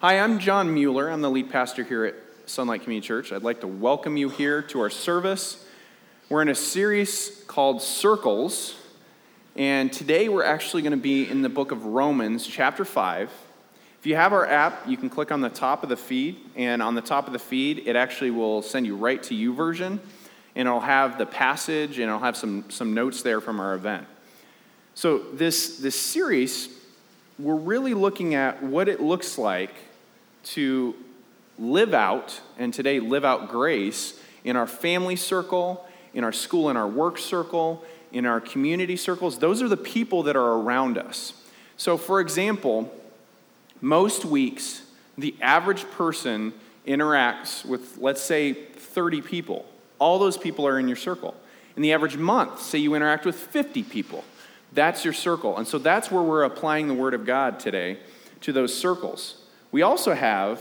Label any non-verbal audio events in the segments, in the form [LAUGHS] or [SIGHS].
Hi, I'm John Mueller. I'm the lead pastor here at Sunlight Community Church. I'd like to welcome you here to our service. We're in a series called Circles, and today we're actually going to be in the book of Romans, chapter 5. If you have our app, you can click on the top of the feed, and on the top of the feed, it actually will send you right to YouVersion, and it'll have the passage and it'll have some, some notes there from our event. So, this, this series, we're really looking at what it looks like to live out, and today live out grace in our family circle, in our school in our work circle, in our community circles. Those are the people that are around us. So, for example, most weeks, the average person interacts with, let's say, 30 people. All those people are in your circle. In the average month, say you interact with 50 people. That's your circle. And so that's where we're applying the Word of God today to those circles. We also have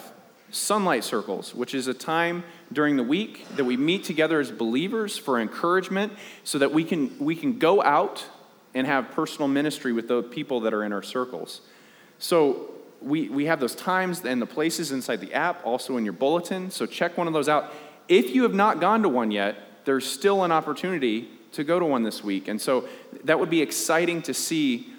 sunlight circles, which is a time during the week that we meet together as believers for encouragement so that we can, we can go out and have personal ministry with the people that are in our circles. So we, we have those times and the places inside the app, also in your bulletin. So check one of those out. If you have not gone to one yet, there's still an opportunity to go to one this week. And so that would be exciting to see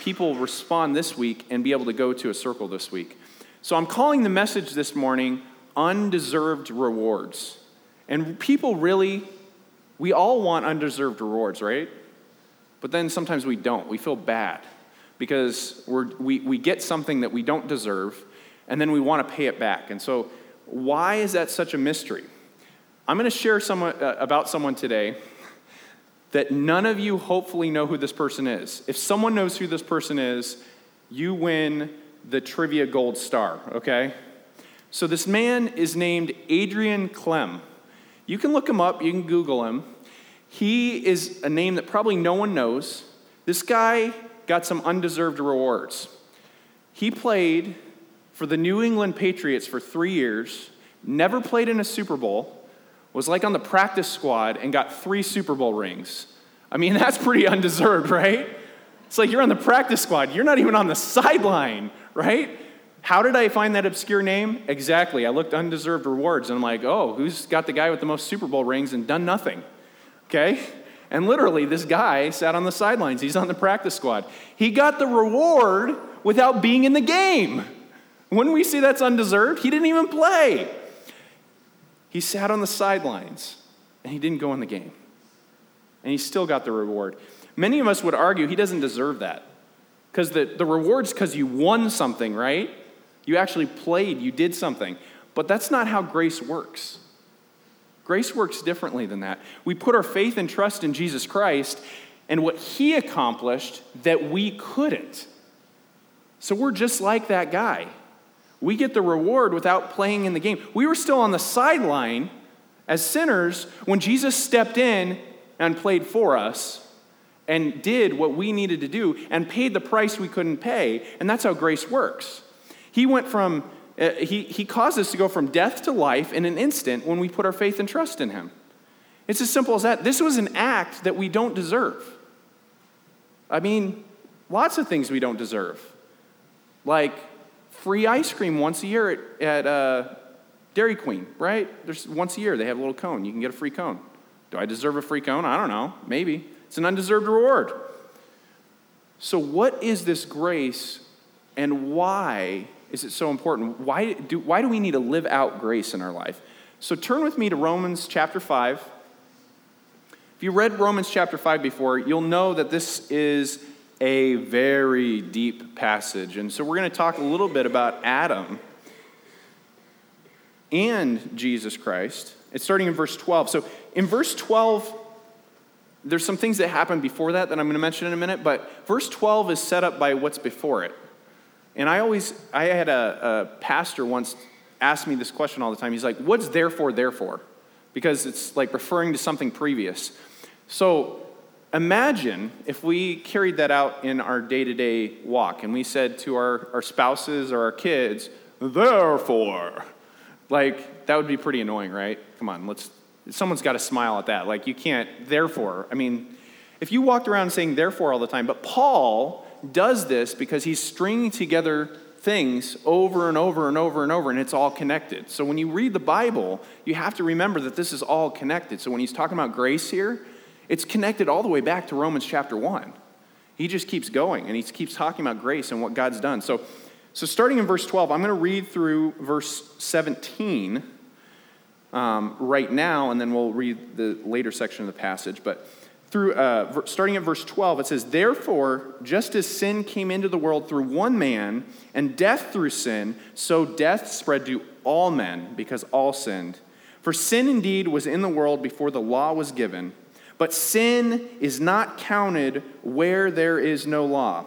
people respond this week and be able to go to a circle this week. So I'm calling the message this morning Undeserved Rewards. And people really, we all want undeserved rewards, right? But then sometimes we don't. We feel bad because we, we get something that we don't deserve and then we want to pay it back. And so, why is that such a mystery? I'm going to share uh, about someone today that none of you hopefully know who this person is. If someone knows who this person is, you win the trivia gold star, okay? So this man is named Adrian Klemm. You can look him up, you can Google him. He is a name that probably no one knows. This guy got some undeserved rewards. He played for the New England Patriots for three years, never played in a Super Bowl, was like on the practice squad, and got three Super Bowl rings. I mean, [LAUGHS] that's pretty undeserved, right? It's like you're on the practice squad, you're not even on the sideline, right? How did I find that obscure name? Exactly. I looked undeserved rewards and I'm like, oh, who's got the guy with the most Super Bowl rings and done nothing? Okay? And literally, this guy sat on the sidelines. He's on the practice squad. He got the reward without being in the game. When we see that's undeserved, he didn't even play. He sat on the sidelines and he didn't go in the game. And he still got the reward. Many of us would argue he doesn't deserve that. Because the, the reward's because you won something, right? You actually played, you did something. But that's not how grace works. Grace works differently than that. We put our faith and trust in Jesus Christ and what he accomplished that we couldn't. So we're just like that guy. We get the reward without playing in the game. We were still on the sideline as sinners when Jesus stepped in and played for us and did what we needed to do and paid the price we couldn't pay. And that's how grace works. He went from uh, he, he caused us to go from death to life in an instant when we put our faith and trust in Him. It's as simple as that. This was an act that we don't deserve. I mean, lots of things we don't deserve, like free ice cream once a year at, at uh, Dairy Queen, right? There's once a year they have a little cone. You can get a free cone. Do I deserve a free cone? I don't know. Maybe. It's an undeserved reward. So, what is this grace and why is it so important? Why do, why do we need to live out grace in our life? So turn with me to Romans chapter 5. If you read Romans chapter 5 before, you'll know that this is a very deep passage. And so we're going to talk a little bit about Adam and Jesus Christ. It's starting in verse 12. So in verse 12, there's some things that happen before that that I'm going to mention in a minute, but verse 12 is set up by what's before it. And I always, I had a, a pastor once ask me this question all the time. He's like, What's therefore, therefore? Because it's like referring to something previous. So imagine if we carried that out in our day to day walk and we said to our, our spouses or our kids, Therefore. Like, that would be pretty annoying, right? Come on, let's, someone's got to smile at that. Like, you can't, therefore. I mean, if you walked around saying therefore all the time, but Paul does this because he's stringing together things over and over and over and over, and it's all connected. So when you read the Bible, you have to remember that this is all connected. So when he's talking about grace here, it's connected all the way back to Romans chapter 1. He just keeps going, and he keeps talking about grace and what God's done. So, so starting in verse 12, I'm going to read through verse 17 um, right now, and then we'll read the later section of the passage. But through, uh, starting at verse 12, it says, Therefore, just as sin came into the world through one man, and death through sin, so death spread to all men because all sinned. For sin indeed was in the world before the law was given, but sin is not counted where there is no law.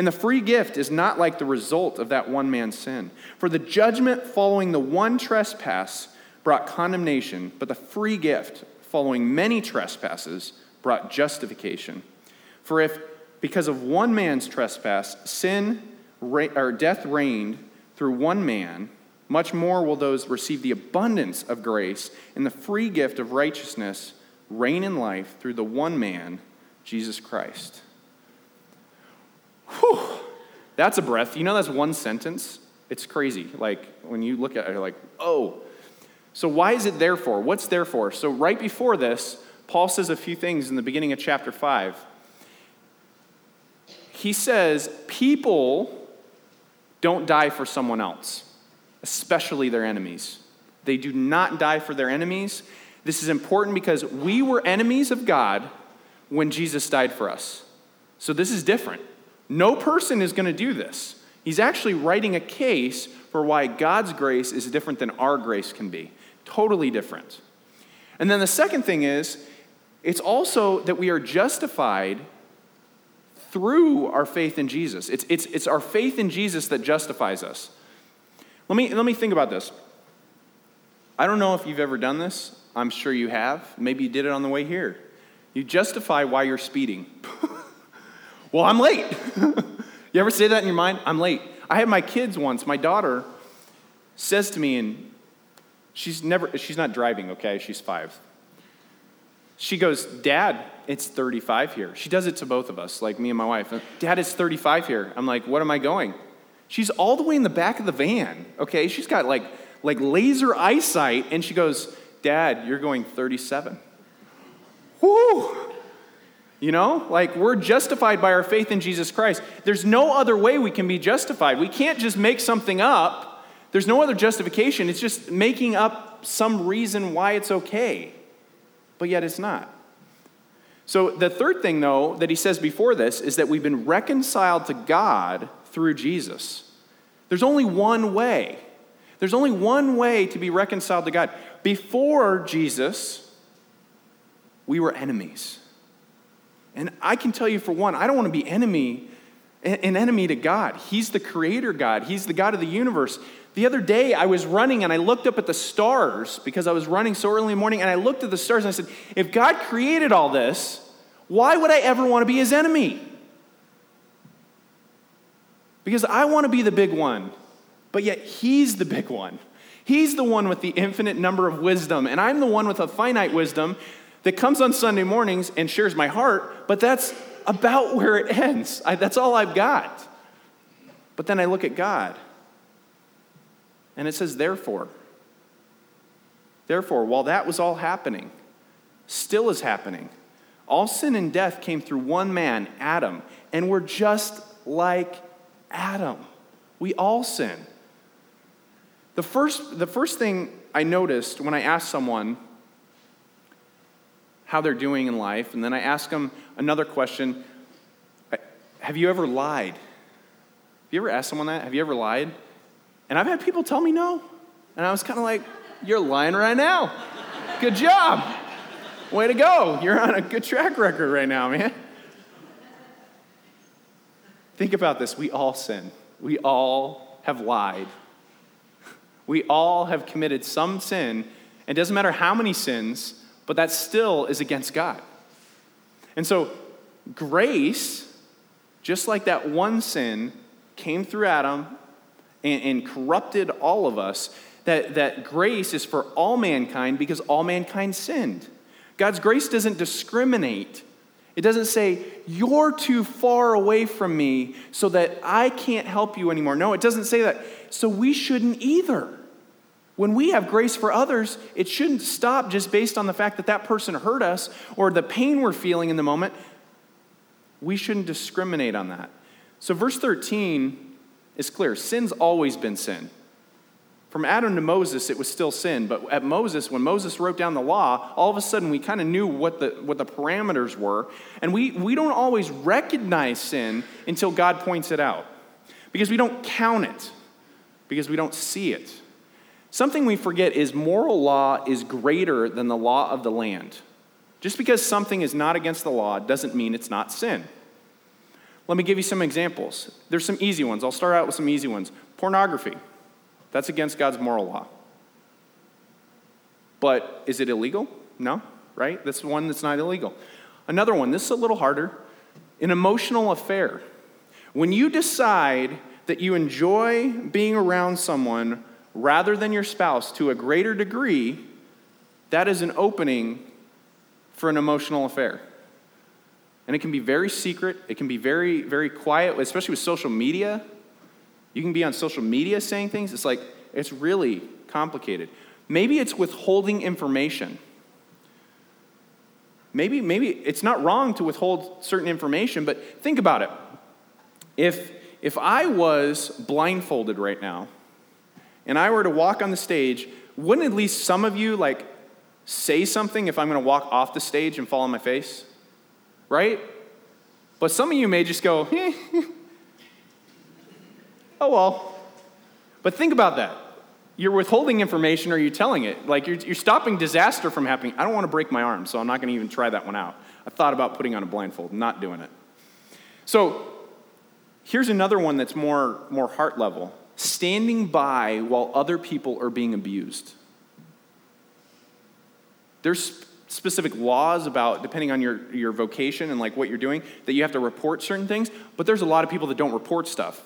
And the free gift is not like the result of that one man's sin. For the judgment following the one trespass brought condemnation, but the free gift following many trespasses brought justification. For if, because of one man's trespass, sin or death reigned through one man, much more will those receive the abundance of grace and the free gift of righteousness reign in life through the one man, Jesus Christ. Whew, that's a breath. You know, that's one sentence. It's crazy. Like, when you look at it, you're like, oh. So, why is it therefore? What's therefore? So, right before this, Paul says a few things in the beginning of chapter 5. He says, people don't die for someone else, especially their enemies. They do not die for their enemies. This is important because we were enemies of God when Jesus died for us. So, this is different. No person is going to do this. He's actually writing a case for why God's grace is different than our grace can be. Totally different. And then the second thing is, it's also that we are justified through our faith in Jesus. It's, it's, it's our faith in Jesus that justifies us. Let me, let me think about this. I don't know if you've ever done this. I'm sure you have. Maybe you did it on the way here. You justify why you're speeding. [LAUGHS] Well, I'm late. [LAUGHS] you ever say that in your mind? I'm late. I had my kids once. My daughter says to me, and she's never, she's not driving, okay? She's five. She goes, Dad, it's 35 here. She does it to both of us, like me and my wife. Dad, it's 35 here. I'm like, what am I going? She's all the way in the back of the van, okay? She's got like, like laser eyesight, and she goes, Dad, you're going 37. Whoo! You know, like we're justified by our faith in Jesus Christ. There's no other way we can be justified. We can't just make something up. There's no other justification. It's just making up some reason why it's okay, but yet it's not. So, the third thing, though, that he says before this is that we've been reconciled to God through Jesus. There's only one way. There's only one way to be reconciled to God. Before Jesus, we were enemies. And I can tell you for one, I don't want to be enemy an enemy to God. He's the creator God. He's the God of the universe. The other day I was running and I looked up at the stars because I was running so early in the morning and I looked at the stars and I said, if God created all this, why would I ever want to be his enemy? Because I want to be the big one, but yet he's the big one. He's the one with the infinite number of wisdom, and I'm the one with a finite wisdom that comes on Sunday mornings and shares my heart, but that's about where it ends. I, that's all I've got. But then I look at God, and it says, therefore. Therefore, while that was all happening, still is happening. All sin and death came through one man, Adam, and we're just like Adam. We all sin. The first, the first thing I noticed when I asked someone, how they're doing in life. And then I ask them another question Have you ever lied? Have you ever asked someone that? Have you ever lied? And I've had people tell me no. And I was kind of like, You're lying right now. Good job. Way to go. You're on a good track record right now, man. Think about this. We all sin, we all have lied. We all have committed some sin. And it doesn't matter how many sins, but that still is against God. And so, grace, just like that one sin, came through Adam and, and corrupted all of us. That, that grace is for all mankind because all mankind sinned. God's grace doesn't discriminate. It doesn't say, you're too far away from me so that I can't help you anymore. No, it doesn't say that. So we shouldn't either. When we have grace for others, it shouldn't stop just based on the fact that that person hurt us or the pain we're feeling in the moment. We shouldn't discriminate on that. So, verse 13 is clear sin's always been sin. From Adam to Moses, it was still sin. But at Moses, when Moses wrote down the law, all of a sudden we kind of knew what the, what the parameters were. And we, we don't always recognize sin until God points it out because we don't count it, because we don't see it. Something we forget is moral law is greater than the law of the land. Just because something is not against the law doesn't mean it's not sin. Let me give you some examples. There's some easy ones. I'll start out with some easy ones. Pornography. That's against God's moral law. But is it illegal? No, right? That's one that's not illegal. Another one, this is a little harder an emotional affair. When you decide that you enjoy being around someone rather than your spouse to a greater degree, that is an opening for an emotional affair. And it can be very secret, it can be very, very quiet, especially with social media. You can be on social media saying things. It's like, it's really complicated. Maybe it's withholding information. Maybe, maybe it's not wrong to withhold certain information, but think about it. If, if I was blindfolded right now and I were to walk on the stage, wouldn't at least some of you like say something if I'm going to walk off the stage and fall on my face? Right? But some of you may just go, eh, [LAUGHS] oh well. But think about that. You're withholding information or you're telling it. Like you're, you're stopping disaster from happening. I don't want to break my arm, so I'm not going to even try that one out. I thought about putting on a blindfold, not doing it. So here's another one that's more, more heart level standing by while other people are being abused. There's specific laws about, depending on your, your vocation and like what you're doing, that you have to report certain things, but there's a lot of people that don't report stuff.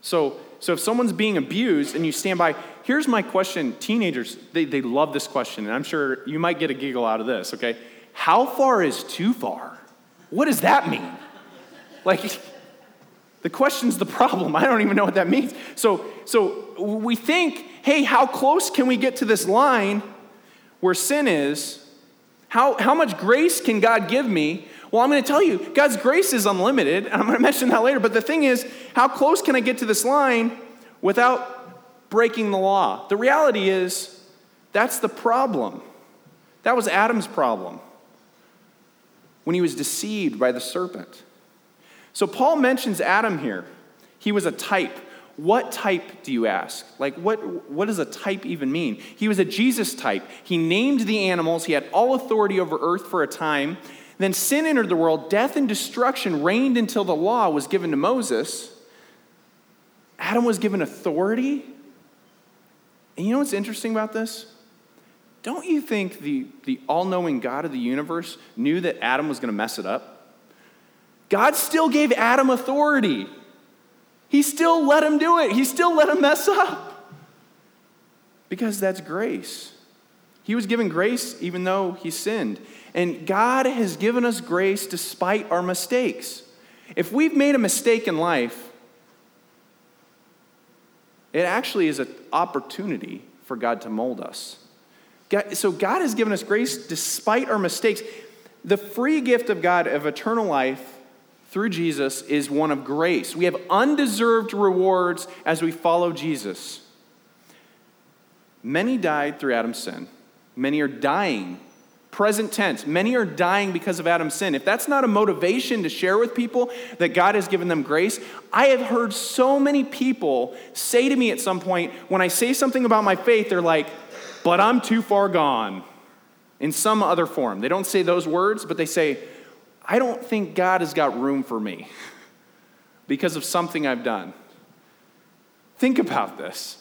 So, so if someone's being abused and you stand by, here's my question. Teenagers, they, they love this question, and I'm sure you might get a giggle out of this, okay? How far is too far? What does that mean? Like, the question's the problem. I don't even know what that means. So, so we think, hey, how close can we get to this line where sin is? How, how much grace can God give me well, I'm going to tell you, God's grace is unlimited, and I'm going [LAUGHS] to mention that later. But the thing is, how close can I get to this line without breaking the law? The reality is, that's the problem. That was Adam's problem when he was deceived by the serpent. So Paul mentions Adam here. He was a type. What type do you ask? Like, what, what does a type even mean? He was a Jesus type. He named the animals, he had all authority over earth for a time, then sin entered the world, death and destruction reigned until the law was given to Moses. Adam was given authority. And you know what's interesting about this? Don't you think the, the all knowing God of the universe knew that Adam was going to mess it up? God still gave Adam authority. He still let him do it, he still let him mess up. Because that's grace. He was given grace even though he sinned. And God has given us grace despite our mistakes. If we've made a mistake in life, it actually is an opportunity for God to mold us. so God has given us grace despite our mistakes. The free gift of God of eternal life through Jesus is one of grace. We have undeserved rewards as we follow Jesus. Many died through Adam's sin. Many are dying. Present tense. Many are dying because of Adam's sin. If that's not a motivation to share with people that God has given them grace, I have heard so many people say to me at some point, when I say something about my faith, they're like, but I'm too far gone. In some other form. They don't say those words, but they say, I don't think God has got room for me because of something I've done. Think about this.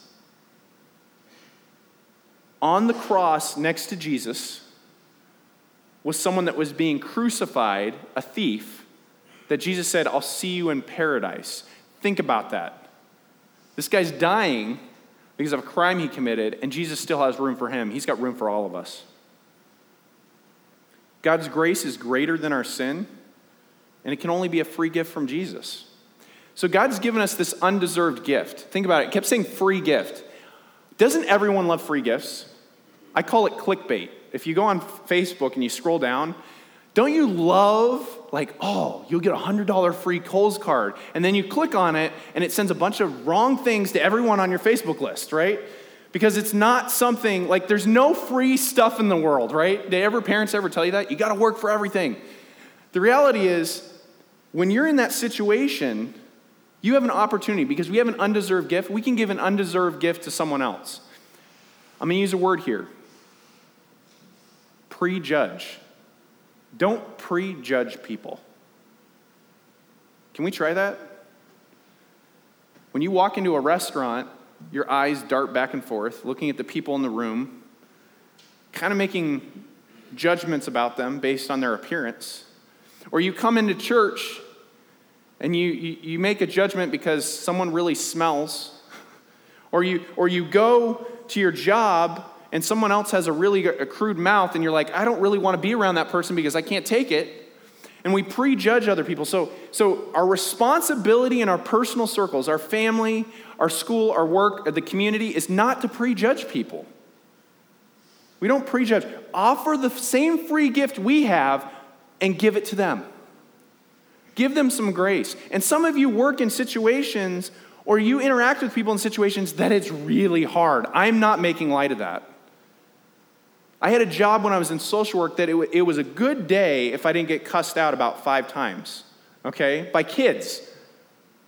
on the cross next to Jesus was someone that was being crucified, a thief, that Jesus said, I'll see you in paradise. Think about that. This guy's dying because of a crime he committed, and Jesus still has room for him. He's got room for all of us. God's grace is greater than our sin, and it can only be a free gift from Jesus. So God's given us this undeserved gift. Think about it. it kept saying free gift. Doesn't everyone love free gifts? I call it clickbait. If you go on Facebook and you scroll down, don't you love, like, oh, you'll get a $100 free Kohl's card, and then you click on it, and it sends a bunch of wrong things to everyone on your Facebook list, right? Because it's not something, like, there's no free stuff in the world, right? Did ever parents ever tell you that? You gotta work for everything. The reality is, when you're in that situation, you have an opportunity because we have an undeserved gift. We can give an undeserved gift to someone else. I'm going to use a word here prejudge. Don't prejudge people. Can we try that? When you walk into a restaurant, your eyes dart back and forth, looking at the people in the room, kind of making judgments about them based on their appearance. Or you come into church and you, you, you make a judgment because someone really smells, [LAUGHS] or you, or you go to your job and someone else has a really a crude mouth, and you're like, I don't really want to be around that person because I can't take it. And we prejudge other people. So, so our responsibility in our personal circles, our family, our school, our work, the community, is not to prejudge people. We don't prejudge. Offer the same free gift we have and give it to them. Give them some grace. And some of you work in situations or you interact with people in situations that it's really hard. I'm not making light of that. I had a job when I was in social work that it, w- it was a good day if I didn't get cussed out about five times, okay, by kids.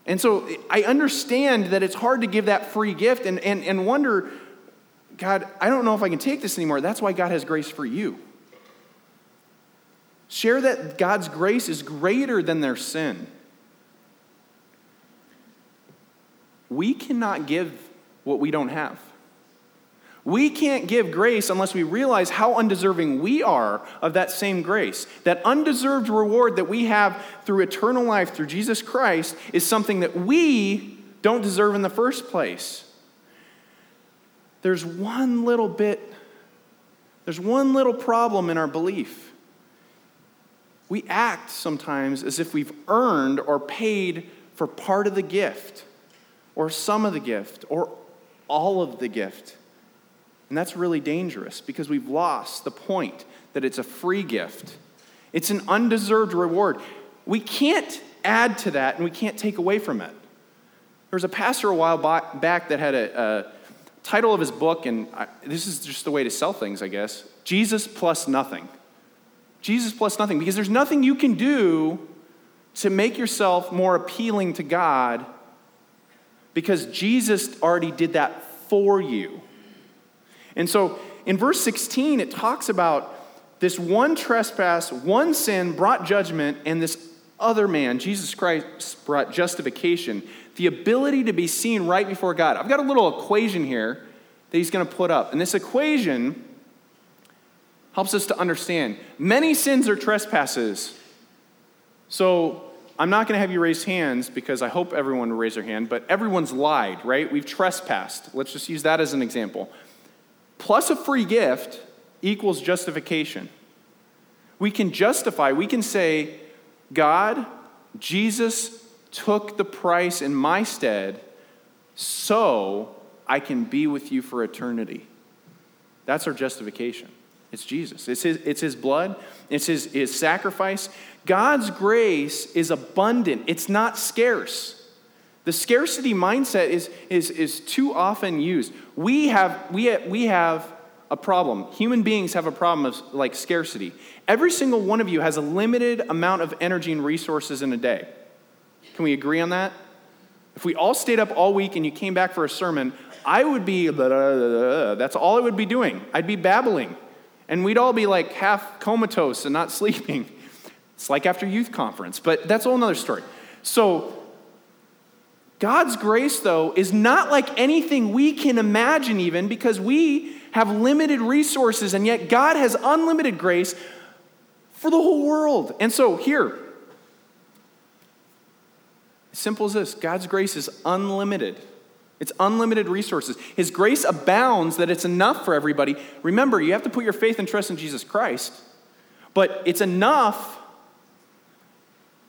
And so I understand that it's hard to give that free gift and, and, and wonder, God, I don't know if I can take this anymore. That's why God has grace for you. Share that God's grace is greater than their sin. We cannot give what we don't have. We can't give grace unless we realize how undeserving we are of that same grace. That undeserved reward that we have through eternal life through Jesus Christ is something that we don't deserve in the first place. There's one little bit, there's one little problem in our belief we act sometimes as if we've earned or paid for part of the gift, or some of the gift, or all of the gift. And that's really dangerous because we've lost the point that it's a free gift. It's an undeserved reward. We can't add to that and we can't take away from it. There was a pastor a while back that had a, a title of his book, and I, this is just the way to sell things, I guess Jesus plus nothing. Jesus plus nothing, because there's nothing you can do to make yourself more appealing to God because Jesus already did that for you. And so in verse 16, it talks about this one trespass, one sin brought judgment, and this other man, Jesus Christ, brought justification, the ability to be seen right before God. I've got a little equation here that he's going to put up. And this equation helps us to understand. Many sins are trespasses. So I'm not going to have you raise hands because I hope everyone will raise their hand, but everyone's lied, right? We've trespassed. Let's just use that as an example. Plus a free gift equals justification. We can justify, we can say, God, Jesus took the price in my stead so I can be with you for eternity. That's our justification. It's Jesus. It's his, it's his blood, it's his, his sacrifice. God's grace is abundant, it's not scarce. The scarcity mindset is, is, is too often used. We have, we, have, we have a problem. Human beings have a problem of like scarcity. Every single one of you has a limited amount of energy and resources in a day. Can we agree on that? If we all stayed up all week and you came back for a sermon, I would be, that's all I would be doing. I'd be babbling and we'd all be like half comatose and not [LAUGHS] sleeping. It's like after youth conference, but that's a whole other story. So, God's grace, though, is not like anything we can imagine, even because we have limited resources, and yet God has unlimited grace for the whole world. And so, here, simple as this God's grace is unlimited. It's unlimited resources. His grace abounds that it's enough for everybody. Remember, you have to put your faith and trust in Jesus Christ, but it's enough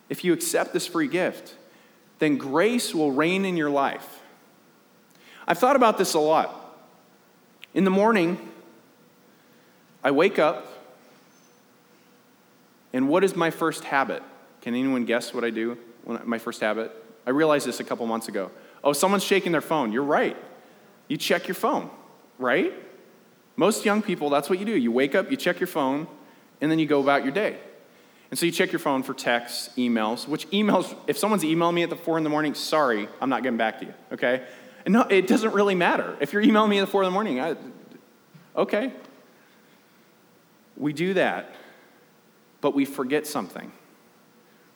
if you accept this free gift. Then grace will reign in your life. I've thought about this a lot. In the morning, I wake up, and what is my first habit? Can anyone guess what I do? When, my first habit? I realized this a couple months ago. Oh, someone's shaking their phone. You're right. You check your phone, right? Most young people, that's what you do. You wake up, you check your phone, and then you go about your day. And so you check your phone for texts, emails, which emails, if someone's emailing me at the four in the morning, sorry, I'm not getting back to you, okay? And no, it doesn't really matter. If you're emailing me at the four in the morning, I, okay. We do that, but we forget something.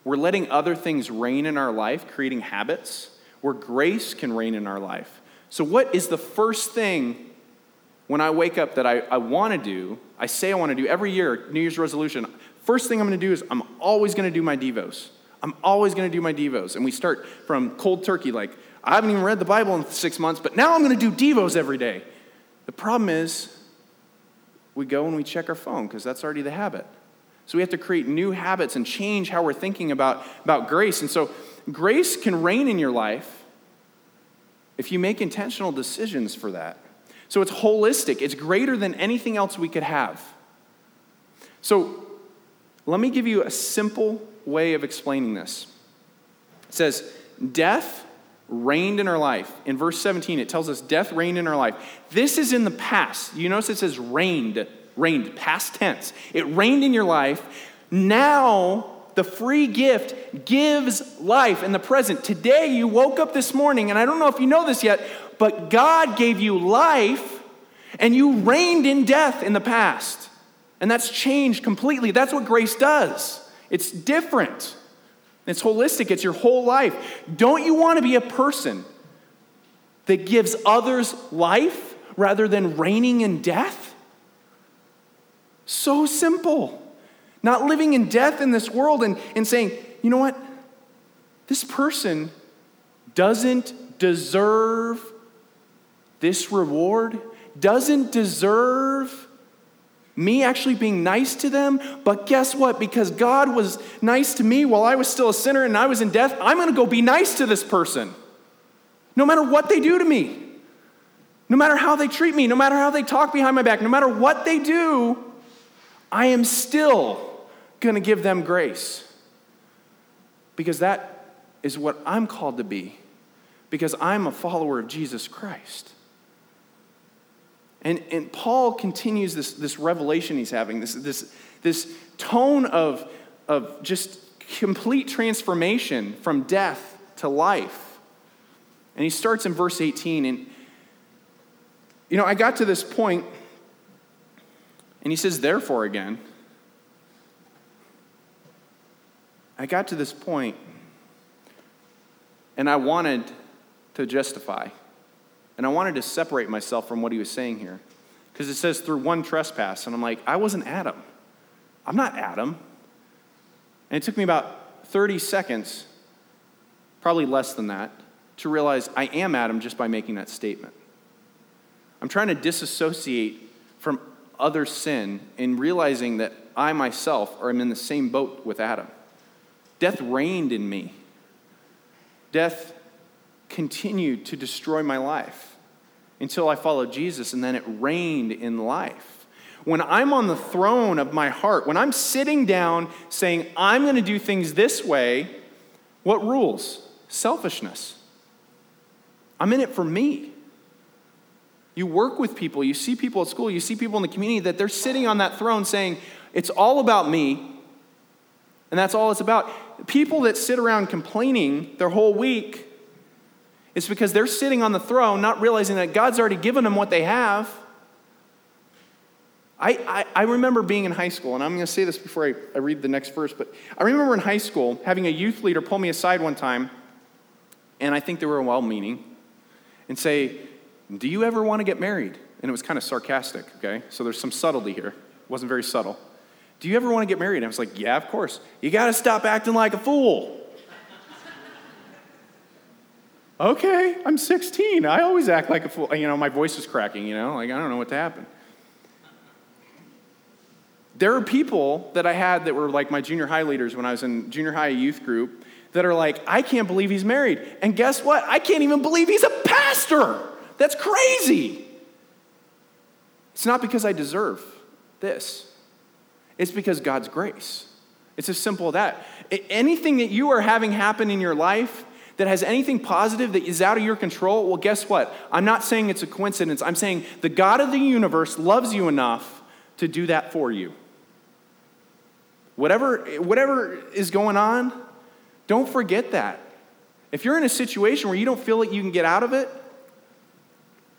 We're letting other things reign in our life, creating habits where grace can reign in our life. So, what is the first thing when I wake up that I, I want to do? I say I want to do every year, New Year's resolution. First thing I'm going to do is I'm always going to do my Devos. I'm always going to do my Devos. And we start from cold turkey, like, I haven't even read the Bible in six months, but now I'm going to do Devos every day. The problem is, we go and we check our phone because that's already the habit. So we have to create new habits and change how we're thinking about, about grace. And so grace can reign in your life if you make intentional decisions for that. So it's holistic, it's greater than anything else we could have. So let me give you a simple way of explaining this. It says, Death reigned in her life. In verse 17, it tells us death reigned in her life. This is in the past. You notice it says reigned reigned, past tense. It reigned in your life. Now, the free gift gives life in the present. Today, you woke up this morning, and I don't know if you know this yet, but God gave you life, and you reigned in death in the past. And that's changed completely. That's what grace does. It's different, it's holistic, it's your whole life. Don't you want to be a person that gives others life rather than reigning in death? So simple. Not living in death in this world and, and saying, you know what? This person doesn't deserve this reward, doesn't deserve me actually being nice to them. But guess what? Because God was nice to me while I was still a sinner and I was in death, I'm going to go be nice to this person. No matter what they do to me, no matter how they treat me, no matter how they talk behind my back, no matter what they do, I am still going to give them grace. Because that is what I'm called to be. Because I'm a follower of Jesus Christ. And, and Paul continues this, this revelation he's having, this, this, this tone of, of just complete transformation from death to life. And he starts in verse 18. And, you know, I got to this point and he says, therefore, again. I got to this point and I wanted to justify. And I wanted to separate myself from what he was saying here. Because it says through one trespass. And I'm like, I wasn't Adam. I'm not Adam. And it took me about 30 seconds, probably less than that, to realize I am Adam just by making that statement. I'm trying to disassociate from other sin in realizing that I myself am in the same boat with Adam. Death reigned in me. Death continued to destroy my life until I followed Jesus, and then it reigned in life. When I'm on the throne of my heart, when I'm sitting down saying, I'm going to do things this way, what rules? Selfishness. I'm in it for me. You work with people, you see people at school, you see people in the community that they're sitting on that throne saying, It's all about me. And that's all it's about. People that sit around complaining their whole week, it's because they're sitting on the throne, not realizing that God's already given them what they have. I, I, I remember being in high school, and I'm going to say this before I, I read the next verse, but I remember in high school having a youth leader pull me aside one time, and I think they were well meaning, and say, do you ever want to get married? And it was kind of sarcastic, okay? So there's some subtlety here. It wasn't very subtle. Do you ever want to get married? And I was like, Yeah, of course. You got to stop acting like a fool. Okay, I'm 16. I always act like a fool. You know, my voice is cracking, you know, like I don't know what to happen. There are people that I had that were like my junior high leaders when I was in junior high youth group that are like, I can't believe he's married. And guess what? I can't even believe he's a pastor. That's crazy. It's not because I deserve this, it's because God's grace. It's as simple as that. Anything that you are having happen in your life that has anything positive that is out of your control, well, guess what? I'm not saying it's a coincidence. I'm saying the God of the universe loves you enough to do that for you. Whatever, whatever is going on, don't forget that. If you're in a situation where you don't feel like you can get out of it,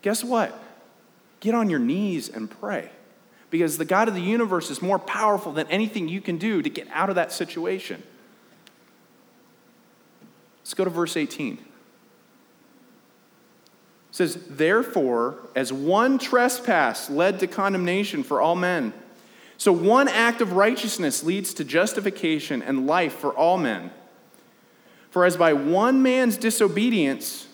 guess what? Get on your knees and pray. Because the God of the universe is more powerful than anything you can do to get out of that situation. Let's go to verse 18. It says, Therefore, as one trespass led to condemnation for all men, so one act of righteousness leads to justification and life for all men. For as by one man's disobedience,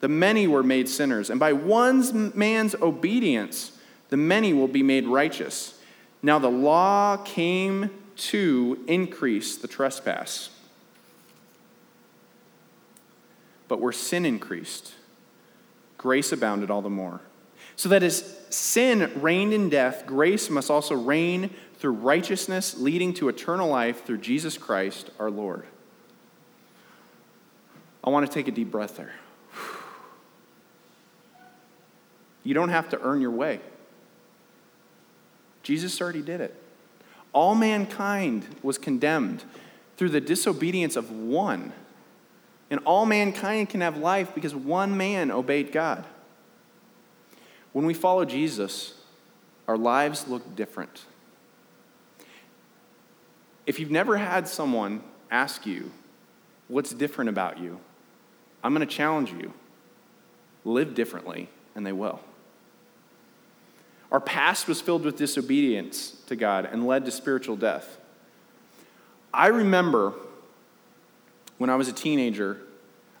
the many were made sinners, and by one man's obedience, the many will be made righteous. Now the law came to increase the trespass. But where sin increased, grace abounded all the more. So that as sin reigned in death, grace must also reign through righteousness, leading to eternal life through Jesus Christ our Lord. I want to take a deep breath there. [SIGHS] You don't have to earn your way. Jesus already did it. All mankind was condemned through the disobedience of one. And all mankind can have life because one man obeyed God. When we follow Jesus, our lives look different. If you've never had someone ask you, What's different about you? I'm going to challenge you. Live differently, and they will. Our past was filled with disobedience to God and led to spiritual death. I remember when I was a teenager,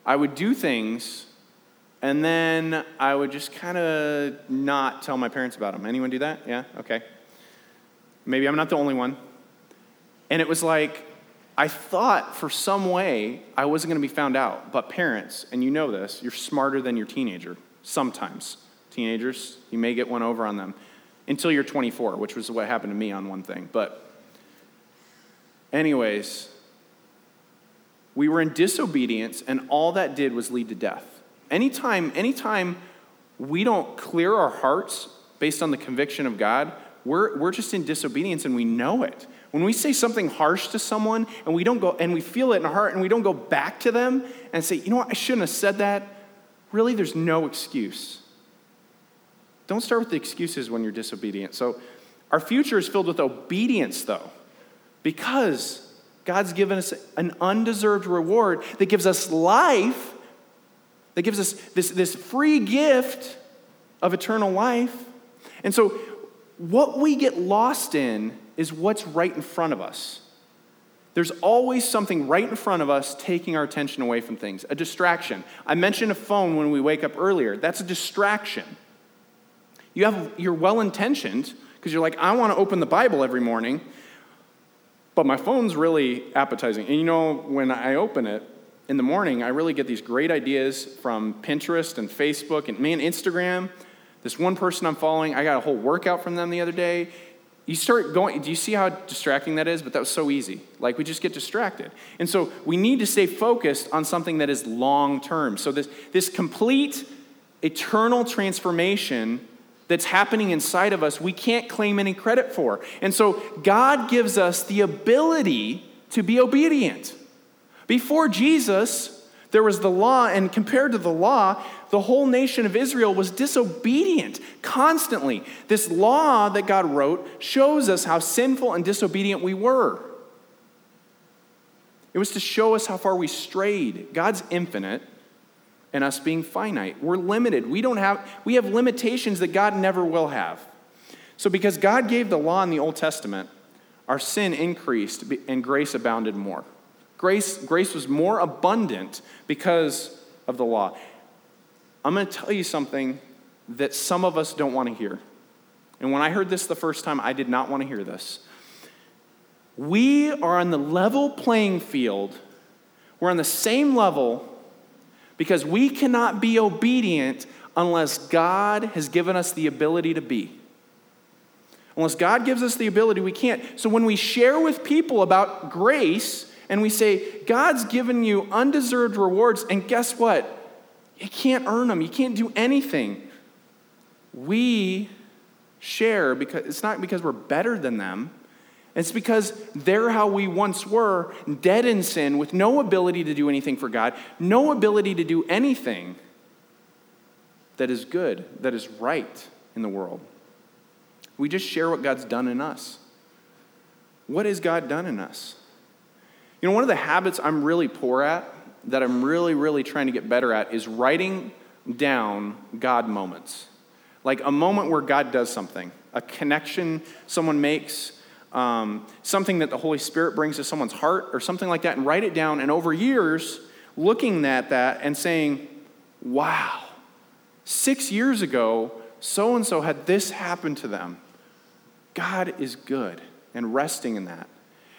I would do things and then I would just kind of not tell my parents about them. Anyone do that? Yeah? Okay. Maybe I'm not the only one. And it was like, I thought for some way I wasn't going to be found out. But parents, and you know this, you're smarter than your teenager sometimes. Teenagers, you may get one over on them until you're 24, which was what happened to me on one thing. But, anyways, we were in disobedience, and all that did was lead to death. Anytime, anytime we don't clear our hearts based on the conviction of God, we're, we're just in disobedience and we know it. When we say something harsh to someone and we don't go and we feel it in our heart and we don't go back to them and say, you know what, I shouldn't have said that, really there's no excuse. Don't start with the excuses when you're disobedient. So our future is filled with obedience though, because God's given us an undeserved reward that gives us life that gives us this, this free gift of eternal life. And so, what we get lost in is what's right in front of us. There's always something right in front of us taking our attention away from things, a distraction. I mentioned a phone when we wake up earlier. That's a distraction. You have, you're well intentioned because you're like, I want to open the Bible every morning, but my phone's really appetizing. And you know, when I open it, in the morning, I really get these great ideas from Pinterest and Facebook and man, Instagram. This one person I'm following, I got a whole workout from them the other day. You start going, do you see how distracting that is? But that was so easy. Like we just get distracted. And so we need to stay focused on something that is long term. So this, this complete eternal transformation that's happening inside of us, we can't claim any credit for. And so God gives us the ability to be obedient. Before Jesus, there was the law, and compared to the law, the whole nation of Israel was disobedient constantly. This law that God wrote shows us how sinful and disobedient we were. It was to show us how far we strayed. God's infinite, and us being finite. We're limited. We don't have we have limitations that God never will have. So because God gave the law in the Old Testament, our sin increased and grace abounded more. Grace, grace was more abundant because of the law. I'm going to tell you something that some of us don't want to hear. And when I heard this the first time, I did not want to hear this. We are on the level playing field. We're on the same level because we cannot be obedient unless God has given us the ability to be. Unless God gives us the ability, we can't. So when we share with people about grace and we say, God's given you undeserved rewards, and guess what? You can't earn them, you can't do anything. We share because it's not because we're better than them. It's because they're how we once were, dead in sin, with no ability to do anything for God, no ability to do anything that is good, that is right in the world. We just share what God's done in us. What has God done in us? You know, one of the habits I'm really poor at, that I'm really, really trying to get better at, is writing down God moments. Like a moment where God does something, a connection someone makes, um, something that the Holy Spirit brings to someone's heart, or something like that, and write it down. And over years, looking at that and saying, wow, six years ago, so and so had this happen to them. God is good, and resting in that.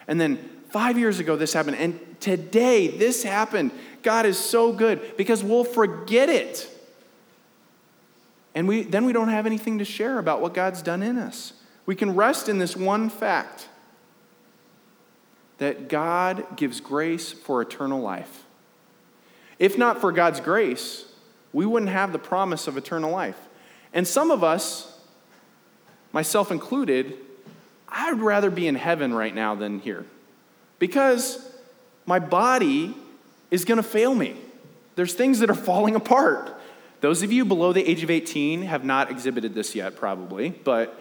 And then five years ago, this happened, and today, this happened. God is so good because we'll forget it. And we, then we don't have anything to share about what God's done in us. We can rest in this one fact that God gives grace for eternal life. If not for God's grace, we wouldn't have the promise of eternal life. And some of us, myself included, I'd rather be in heaven right now than here because my body is going to fail me. There's things that are falling apart. Those of you below the age of 18 have not exhibited this yet, probably, but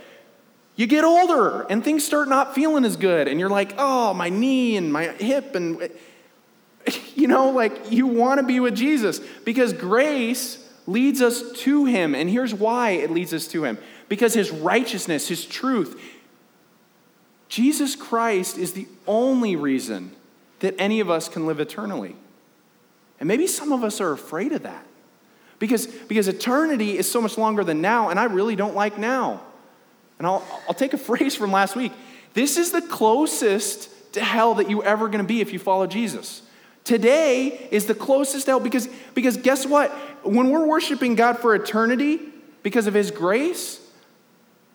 you get older and things start not feeling as good, and you're like, oh, my knee and my hip, and [LAUGHS] you know, like you want to be with Jesus because grace leads us to Him. And here's why it leads us to Him because His righteousness, His truth, Jesus Christ is the only reason that any of us can live eternally. And maybe some of us are afraid of that. Because, because eternity is so much longer than now, and I really don't like now. And I'll, I'll take a [LAUGHS] phrase from last week. This is the closest to hell that you're ever going to be if you follow Jesus. Today is the closest hell because, because guess what? When we're worshiping God for eternity because of His grace,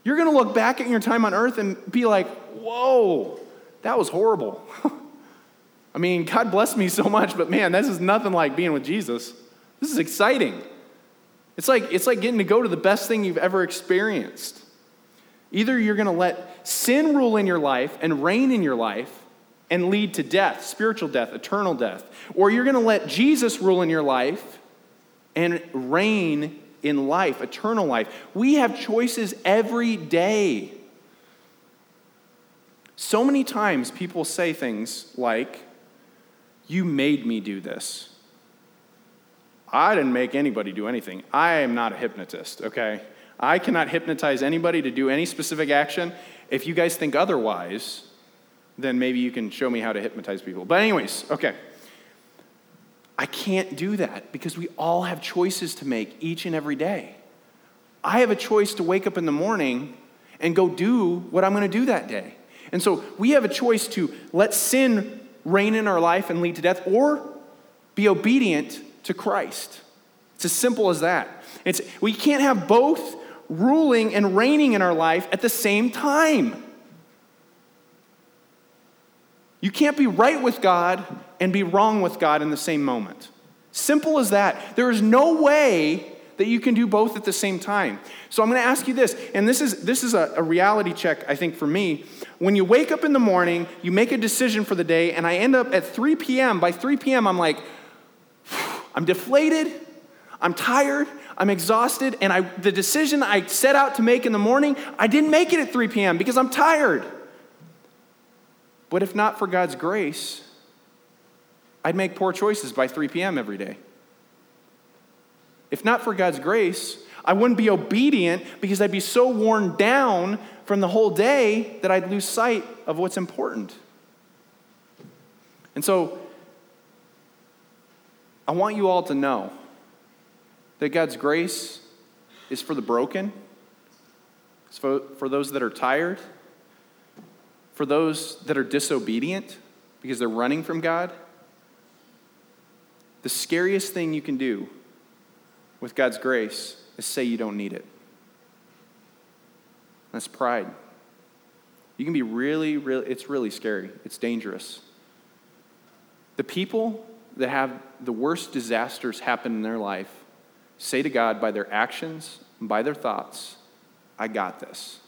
you're going to look back at your time on earth and be like, whoa, that was horrible. [LAUGHS] I mean, God bless me so much, but man, this is nothing like being with Jesus. This is exciting. It's like, it's like getting to go to the best thing you've ever experienced. Either you're going to let sin rule in your life and reign in your life and lead to death, spiritual death, eternal death, or you're going to let Jesus rule in your life and reign in life, eternal life. We have choices every day. So many times people say things like, You made me do this. I didn't make anybody do anything. I am not a hypnotist, okay? I cannot hypnotize anybody to do any specific action. If you guys think otherwise, then maybe you can show me how to hypnotize people. But, anyways, okay. I can't do that because we all have choices to make each and every day. I have a choice to wake up in the morning and go do what I'm going to do that day. And so we have a choice to let sin reign in our life and lead to death or be obedient to Christ. It's as simple as that. It's, we can't have both ruling and reigning in our life at the same time. You can't be right with God and be wrong with God in the same moment. Simple as that. There is no way that you can do both at the same time. So I'm going to ask you this, and this is this is a, a, reality check, I think, for me. When you wake up in the morning, you make a decision for the day, and I end up at 3 p.m. By 3 p.m., I'm like, [SIGHS] I'm deflated, I'm tired, I'm exhausted, and I, the decision I set out to make in the morning, I didn't make it at 3 p.m. because I'm tired. But if not for God's grace, I'd make poor choices by 3 p.m. every day. If not for God's grace, I wouldn't be obedient because I'd be so worn down from the whole day that I'd lose sight of what's important. And so, I want you all to know that God's grace is for the broken, it's for, for those that are tired, for those that are disobedient because they're running from God. The scariest thing you can do with God's grace is say you don't need it. That's pride. You can be really, really, it's really scary. It's dangerous. The people that have the worst disasters happen in their life say to God by their actions and by their thoughts, I got this.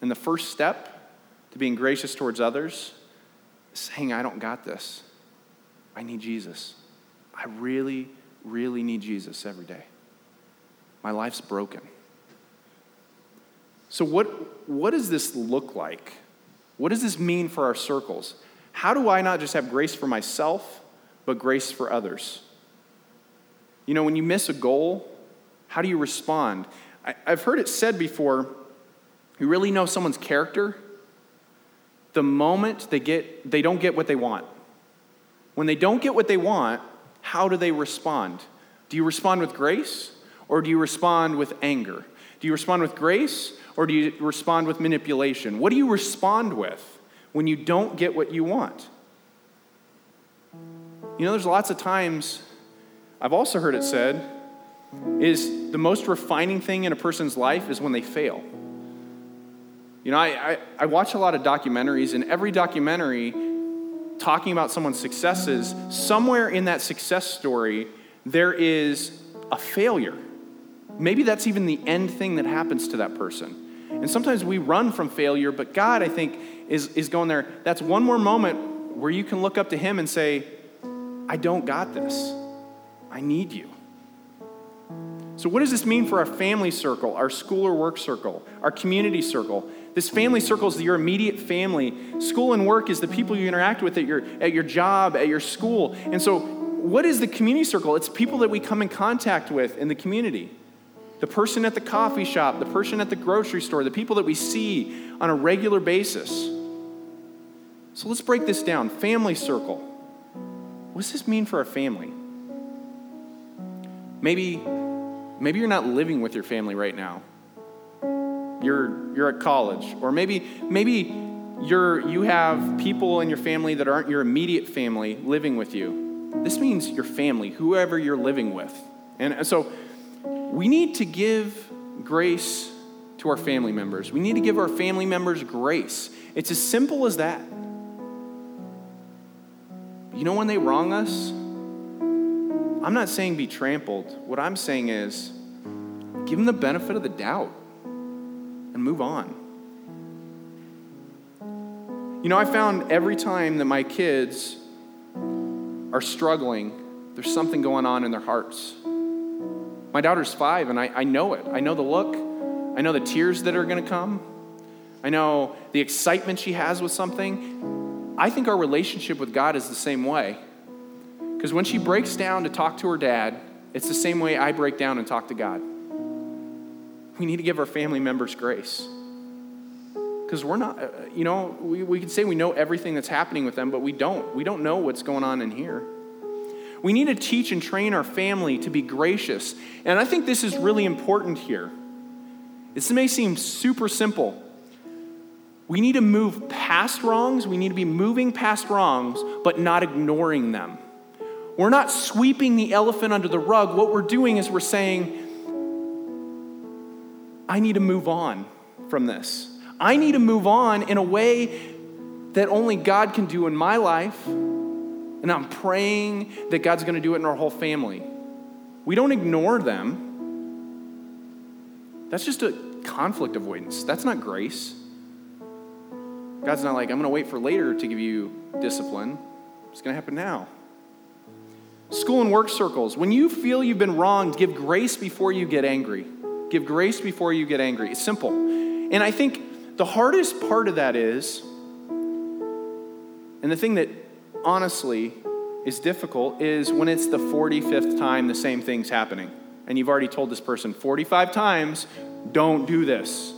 And the first step to being gracious towards others is saying, I don't got this. I need Jesus. I really, really need Jesus every day. My life's broken. So, what, what does this look like? What does this mean for our circles? How do I not just have grace for myself, but grace for others? You know, when you miss a goal, how do you respond? I, have heard it said before you really know someone's character the moment they, get, they don't get what they want. When they don't get what they want, how do they respond? Do you respond with grace or do you respond with anger? Do you respond with grace or do you respond with manipulation? What do you respond with when you don't get what you want? You know, there's lots of times, I've also heard it said, is the most refining thing in a person's life is when they fail. You know, I, I, I watch a lot of documentaries, and every documentary talking about someone's successes, somewhere in that success story, there is a failure. Maybe that's even the end thing that happens to that person. And sometimes we run from failure, but God, I think, is, is going there. That's one more moment where you can look up to Him and say, I don't got this. I need you. So, what does this mean for our family circle, our school or work circle, our community circle? This family circle is your immediate family. School and work is the people you interact with at your, at your job, at your school. And so, what is the community circle? It's people that we come in contact with in the community. The person at the coffee shop, the person at the grocery store, the people that we see on a regular basis. So let's break this down. Family circle. What does this mean for our family? Maybe, maybe you're not living with your family right now. You're, you're at college. Or maybe, maybe you're, you have people in your family that aren't your immediate family living with you. This means your family, whoever you're living with. And so we need to give grace to our family members. We need to give our family members grace. It's as simple as that. You know when they wrong us? I'm not saying be trampled. What I'm saying is give them the benefit of the doubt and move on. You know, I found every time that my kids are struggling, there's something going on in their hearts. My daughter's five, and I, I know it. I know the look, I know the tears that are going to come, I know the excitement she has with something. I think our relationship with God is the same way. Because when she breaks down to talk to her dad, it's the same way I break down and talk to God. We need to give our family members grace. Because we're not, uh, you know, we, we can say we know everything that's happening with them, but we don't. We don't know what's going on in here. We need to teach and train our family to be gracious. And I think this is really important here. This may seem super simple. We need to move past wrongs. We need to be moving past wrongs, but not ignoring them. We're not sweeping the elephant under the rug. What we're doing is we're saying, I need to move on from this. I need to move on in a way that only God can do in my life. And I'm praying that God's going to do it in our whole family. We don't ignore them. That's just a conflict avoidance. That's not grace. God's not like, I'm going to wait for later to give you discipline. It's going to happen now. School and work circles. When you feel you've been wronged, give grace before you get angry. Give grace before you get angry. It's simple. And I think the hardest part of that is, and the thing that honestly is difficult is when it's the 45th time the same thing's happening. And you've already told this person 45 times, don't do this.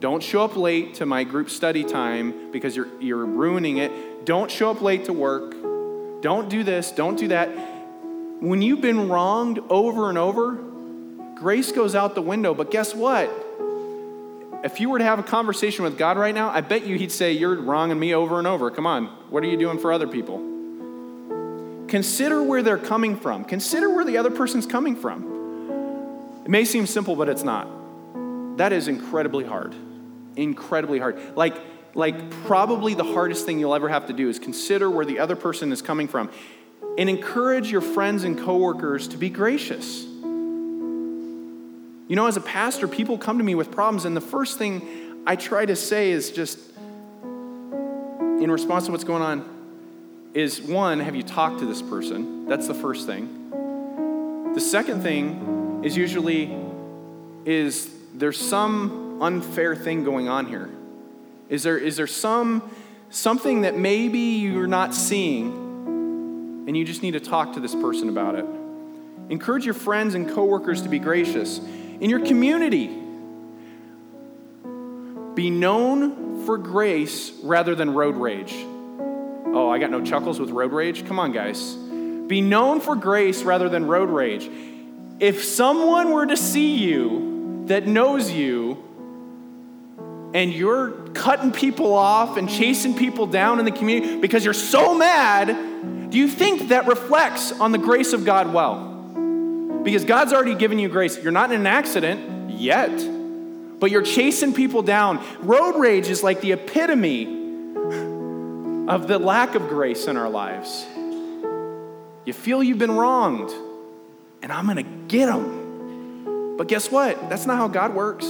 Don't show up late to my group study time because you're, you're ruining it. Don't show up late to work. Don't do this. Don't do that. When you've been wronged over and over, grace goes out the window. But guess what? If you were to have a conversation with God right now, I bet you He'd say, You're wronging me over and over. Come on. What are you doing for other people? Consider where they're coming from. Consider where the other person's coming from. It may seem simple, but it's not. That is incredibly hard. Incredibly hard. Like, like probably the hardest thing you'll ever have to do is consider where the other person is coming from and encourage your friends and coworkers to be gracious. You know, as a pastor, people come to me with problems, and the first thing I try to say is just in response to what's going on is one, have you talked to this person? That's the first thing. The second thing is usually is there's some unfair thing going on here. Is there is there some something that maybe you're not seeing and you just need to talk to this person about it? Encourage your friends and coworkers to be gracious. In your community, be known for grace rather than road rage. Oh, I got no chuckles with road rage? Come on, guys. Be known for grace rather than road rage. If someone were to see you that knows you and you're cutting people off and chasing people down in the community because you're so mad, do you think that reflects on the grace of God well? Because God's already given you grace. You're not in an accident yet, but you're chasing people down. Road rage is like the epitome of the lack of grace in our lives. You feel you've been wronged, and I'm going to get them. But guess what? That's not how God works.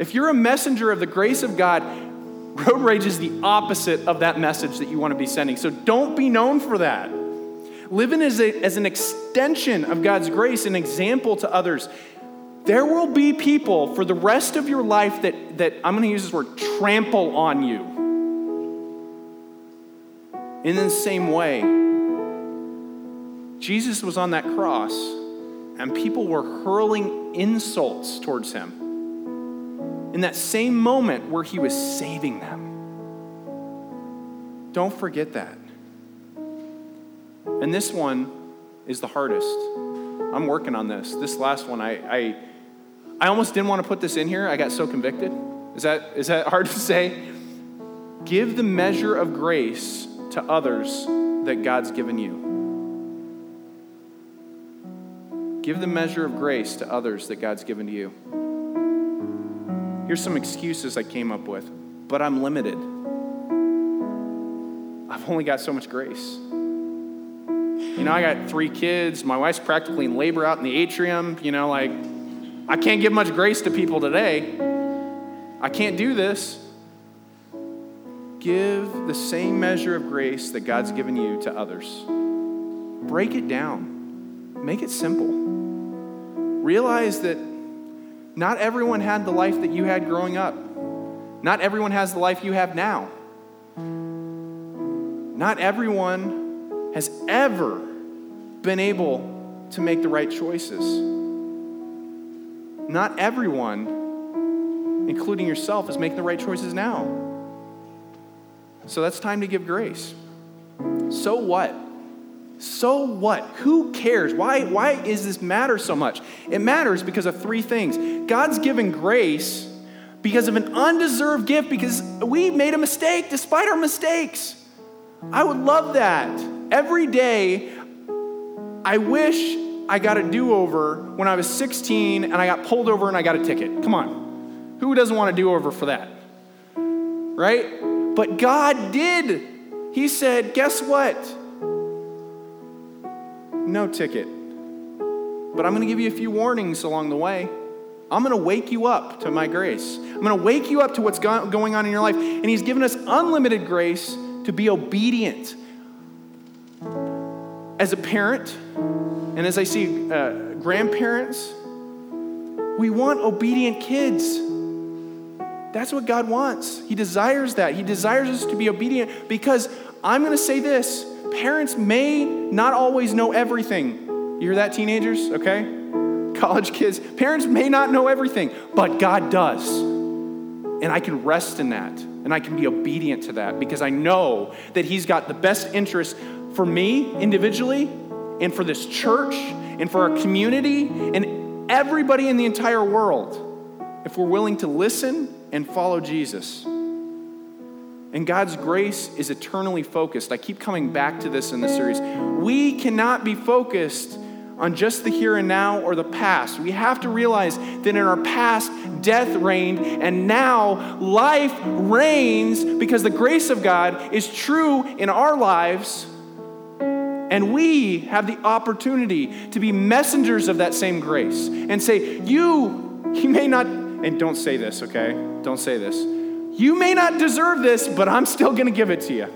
If you're a messenger of the grace of God, road rage is the opposite of that message that you want to be sending. So don't be known for that. Living as, a, as an extension of God's grace, an example to others. There will be people for the rest of your life that, that I'm going to use this word, trample on you. In the same way, Jesus was on that cross and people were hurling insults towards him. In that same moment where he was saving them. Don't forget that. And this one is the hardest. I'm working on this. This last one, I, I, I almost didn't want to put this in here. I got so convicted. Is that, is that [LAUGHS] hard to say? Give the measure of grace to others that God's given you. Give the measure of grace to others that God's given to you. Here's some excuses I came up with, but I'm limited. I've only got so much grace. You know, I got three kids. My wife's practically in labor out in the atrium. You know, like, I can't give much grace to people today. I can't do this give the same measure of grace that God's given you to others. Break it down, make it simple. Realize that not everyone had the life that you had growing up, not everyone has the life you have now. Not everyone has ever been able to make the right choices. Not everyone, including yourself, is making the right choices now. So that's time to give grace. So what? So what? Who cares? Why, why is this matter so much? It matters because of three things. God's given grace because of an undeserved gift, because we made a mistake despite our mistakes. I would love that. Every day, I wish I got a do over when I was 16 and I got pulled over and I got a ticket. Come on. Who doesn't want a do over for that? Right? But God did. He said, Guess what? No ticket. But I'm going to give you a few warnings along the way. I'm going to wake you up to my grace. I'm going to wake you up to what's going on in your life. And He's given us unlimited grace to be obedient. As a parent, and as I see uh, grandparents, we want obedient kids. That's what God wants. He desires that. He desires us to be obedient because I'm going to say this parents may not always know everything. You hear that, teenagers? Okay? College kids, parents may not know everything, but God does. And I can rest in that and I can be obedient to that because I know that He's got the best interest for me individually and for this church and for our community and everybody in the entire world if we're willing to listen and follow Jesus. And God's grace is eternally focused. I keep coming back to this in this series. We cannot be focused on just the here and now or the past. We have to realize that in our past, death reigned, and now life reigns because the grace of God is true in our lives. And we have the opportunity to be messengers of that same grace and say, You, you may not, and don't say this, okay? Don't say this. You may not deserve this, but I'm still gonna give it to you.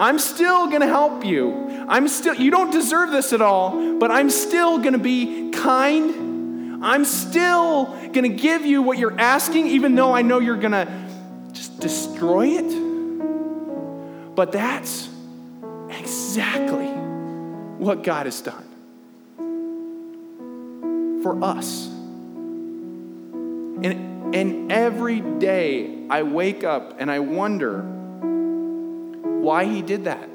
I'm still going to help you. I'm still you don't deserve this at all, but I'm still going to be kind. I'm still going to give you what you're asking even though I know you're going to just destroy it. But that's exactly what God has done for us. And, and every day I wake up and I wonder why he did that.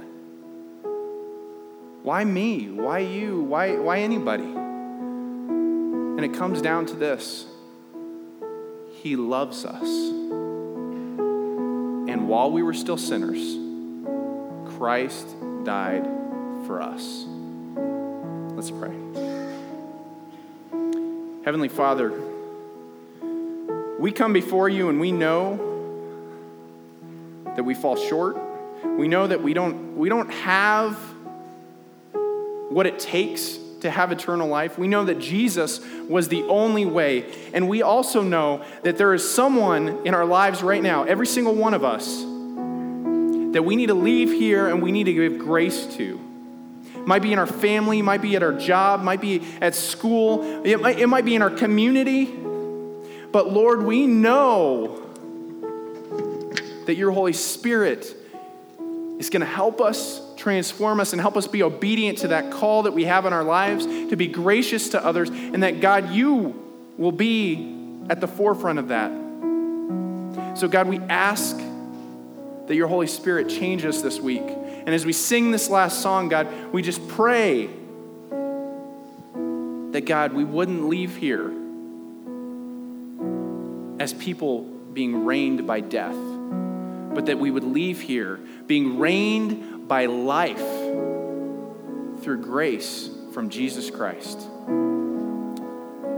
Why me? Why you? Why, why anybody? And it comes down to this He loves us. And while we were still sinners, Christ died for us. Let's pray. Heavenly Father, we come before you and we know that we fall short we know that we don't, we don't have what it takes to have eternal life. We know that Jesus was the only way. And we also know that there is someone in our lives right now, every single one of us, that we need to leave here and we need to give grace to. Might be in our family, might be at our job, might be at school, it might, it might be in our community. But Lord, we know that your Holy Spirit is going to help us, transform us, and help us be obedient to that call that we have in our lives to be gracious to others, and that God, you will be at the forefront of that. So, God, we ask that your Holy Spirit change us this week. And as we sing this last song, God, we just pray that, God, we wouldn't leave here as people being reigned by death but that we would leave here being reigned by life through grace from Jesus Christ.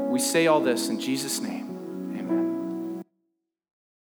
We say all this in Jesus' name.